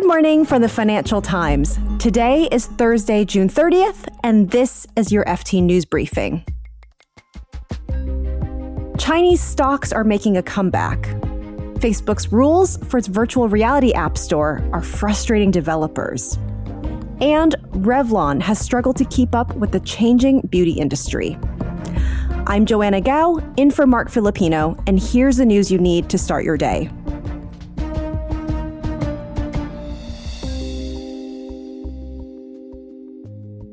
Good morning from the Financial Times. Today is Thursday, June 30th, and this is your FT News Briefing. Chinese stocks are making a comeback. Facebook's rules for its virtual reality app store are frustrating developers. And Revlon has struggled to keep up with the changing beauty industry. I'm Joanna Gao, in for Marc Filippino, and here's the news you need to start your day.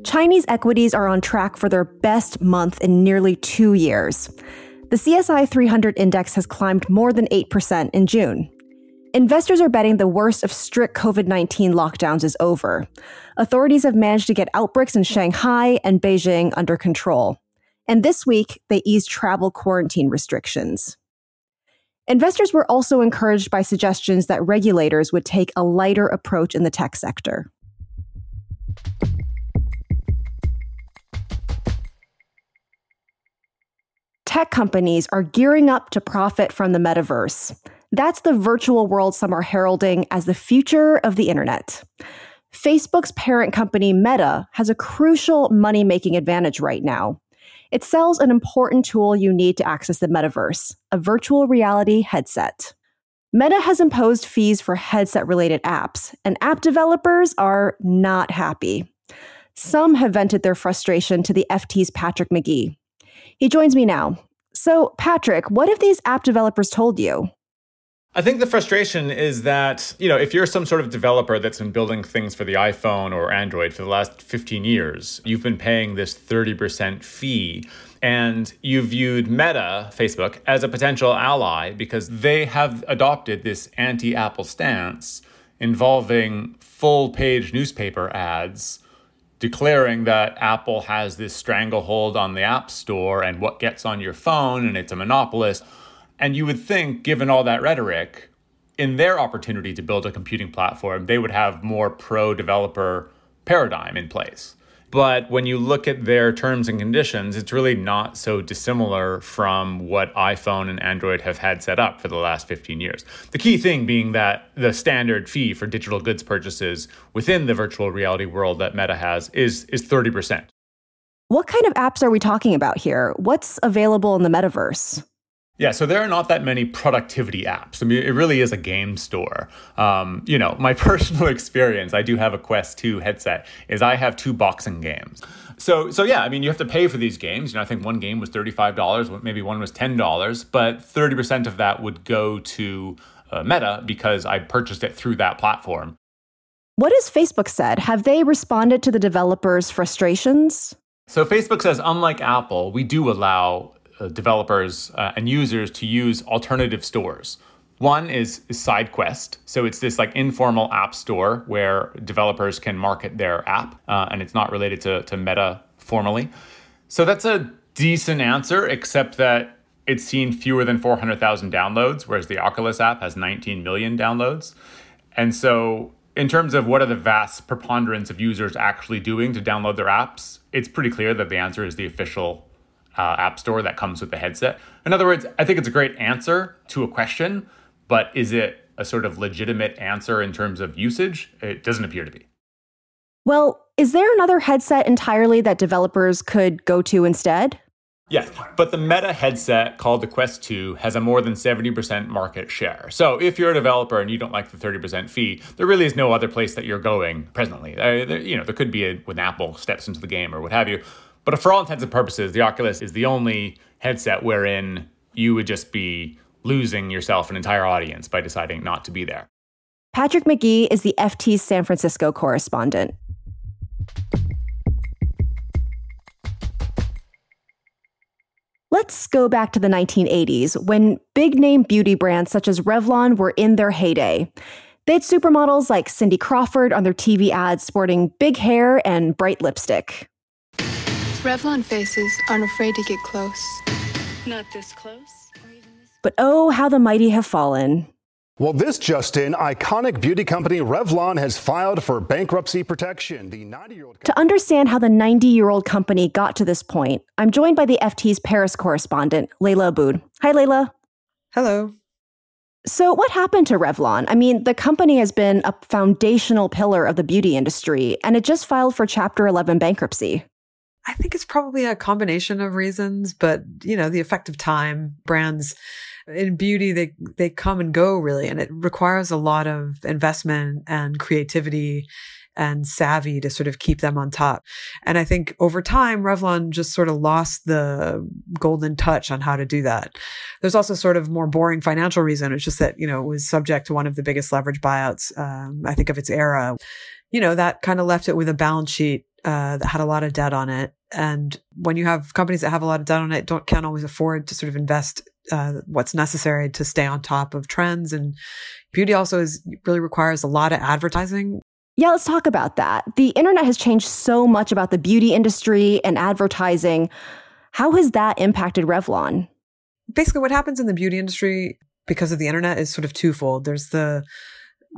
Chinese equities are on track for their best month in nearly two years. The CSI 300 index has climbed more than 8% in June. Investors are betting the worst of strict COVID 19 lockdowns is over. Authorities have managed to get outbreaks in Shanghai and Beijing under control. And this week, they eased travel quarantine restrictions. Investors were also encouraged by suggestions that regulators would take a lighter approach in the tech sector. Tech companies are gearing up to profit from the metaverse. That's the virtual world some are heralding as the future of the internet. Facebook's parent company, Meta, has a crucial money making advantage right now. It sells an important tool you need to access the metaverse a virtual reality headset. Meta has imposed fees for headset related apps, and app developers are not happy. Some have vented their frustration to the FT's Patrick McGee. He joins me now. So, Patrick, what have these app developers told you? I think the frustration is that, you know, if you're some sort of developer that's been building things for the iPhone or Android for the last 15 years, you've been paying this 30% fee and you viewed Meta, Facebook, as a potential ally because they have adopted this anti Apple stance involving full page newspaper ads declaring that Apple has this stranglehold on the App Store and what gets on your phone and it's a monopolist. And you would think, given all that rhetoric, in their opportunity to build a computing platform, they would have more pro developer paradigm in place. But when you look at their terms and conditions, it's really not so dissimilar from what iPhone and Android have had set up for the last 15 years. The key thing being that the standard fee for digital goods purchases within the virtual reality world that Meta has is, is 30%. What kind of apps are we talking about here? What's available in the metaverse? Yeah, so there are not that many productivity apps. I mean, it really is a game store. Um, you know, my personal experience, I do have a Quest 2 headset, is I have two boxing games. So, so yeah, I mean, you have to pay for these games. You know, I think one game was $35, maybe one was $10, but 30% of that would go to uh, Meta because I purchased it through that platform. What has Facebook said? Have they responded to the developers' frustrations? So Facebook says, unlike Apple, we do allow developers uh, and users to use alternative stores. One is, is SideQuest. So it's this like informal app store where developers can market their app, uh, and it's not related to, to Meta formally. So that's a decent answer, except that it's seen fewer than 400,000 downloads, whereas the Oculus app has 19 million downloads. And so, in terms of what are the vast preponderance of users actually doing to download their apps, it's pretty clear that the answer is the official uh, app store that comes with the headset. In other words, I think it's a great answer to a question, but is it a sort of legitimate answer in terms of usage? It doesn't appear to be. Well, is there another headset entirely that developers could go to instead? Yes, but the Meta headset called the Quest 2 has a more than 70% market share. So if you're a developer and you don't like the 30% fee, there really is no other place that you're going presently. Uh, there, you know, there could be a, when Apple steps into the game or what have you. But for all intents and purposes, the Oculus is the only headset wherein you would just be losing yourself an entire audience by deciding not to be there. Patrick McGee is the FT's San Francisco correspondent. Let's go back to the 1980s when big name beauty brands such as Revlon were in their heyday. They had supermodels like Cindy Crawford on their TV ads sporting big hair and bright lipstick. Revlon faces aren't afraid to get close. Not this close. But oh, how the mighty have fallen. Well, this just in, iconic beauty company Revlon has filed for bankruptcy protection. The 90-year-old To understand how the 90-year-old company got to this point, I'm joined by the FT's Paris correspondent, Leila Abboud. Hi, Leila. Hello. So, what happened to Revlon? I mean, the company has been a foundational pillar of the beauty industry, and it just filed for Chapter 11 bankruptcy. I think it's probably a combination of reasons, but you know, the effect of time, brands in beauty, they, they come and go really, and it requires a lot of investment and creativity and savvy to sort of keep them on top. And I think over time, Revlon just sort of lost the golden touch on how to do that. There's also sort of more boring financial reason. It's just that, you know, it was subject to one of the biggest leverage buyouts, um, I think of its era. You know, that kind of left it with a balance sheet uh, that had a lot of debt on it. And when you have companies that have a lot of debt on it, don't can't always afford to sort of invest uh, what's necessary to stay on top of trends. And beauty also is really requires a lot of advertising. Yeah, let's talk about that. The internet has changed so much about the beauty industry and advertising. How has that impacted Revlon? Basically, what happens in the beauty industry because of the internet is sort of twofold. There's the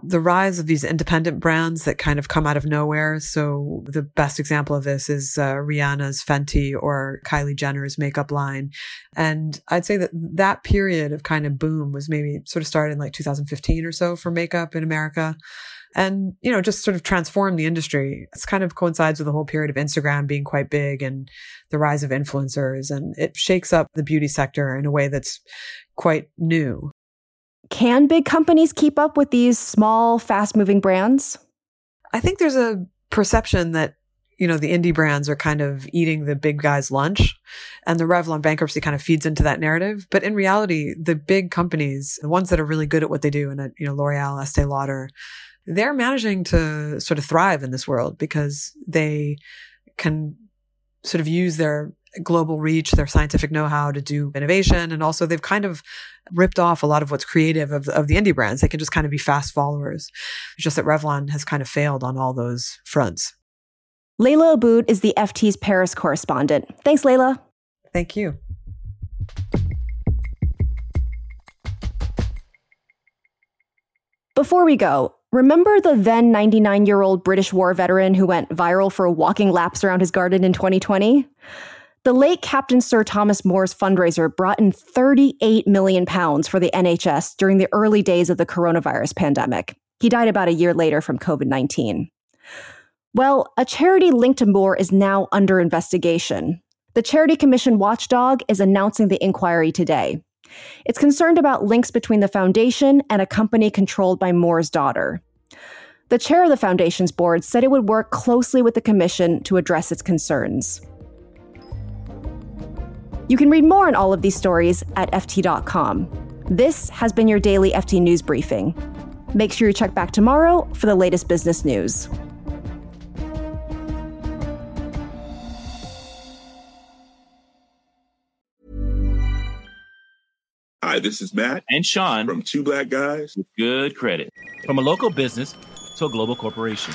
the rise of these independent brands that kind of come out of nowhere. So the best example of this is uh, Rihanna's Fenty or Kylie Jenner's makeup line. And I'd say that that period of kind of boom was maybe sort of started in like 2015 or so for makeup in America and you know just sort of transform the industry it's kind of coincides with the whole period of instagram being quite big and the rise of influencers and it shakes up the beauty sector in a way that's quite new can big companies keep up with these small fast moving brands? I think there's a perception that you know the indie brands are kind of eating the big guys lunch and the revlon bankruptcy kind of feeds into that narrative. But in reality the big companies the ones that are really good at what they do and you know l'oreal estee lauder they're managing to sort of thrive in this world because they can sort of use their global reach, their scientific know-how to do innovation. And also they've kind of ripped off a lot of what's creative of, of the indie brands. They can just kind of be fast followers. It's just that Revlon has kind of failed on all those fronts. Leila Abboud is the FT's Paris correspondent. Thanks, Leila. Thank you. Before we go, Remember the then 99 year old British war veteran who went viral for walking laps around his garden in 2020? The late Captain Sir Thomas Moore's fundraiser brought in 38 million pounds for the NHS during the early days of the coronavirus pandemic. He died about a year later from COVID 19. Well, a charity linked to Moore is now under investigation. The Charity Commission watchdog is announcing the inquiry today. It's concerned about links between the foundation and a company controlled by Moore's daughter. The chair of the foundation's board said it would work closely with the commission to address its concerns. You can read more on all of these stories at FT.com. This has been your daily FT News Briefing. Make sure you check back tomorrow for the latest business news. Hi, this is Matt and Sean from Two Black Guys with Good Credit. From a local business to a global corporation.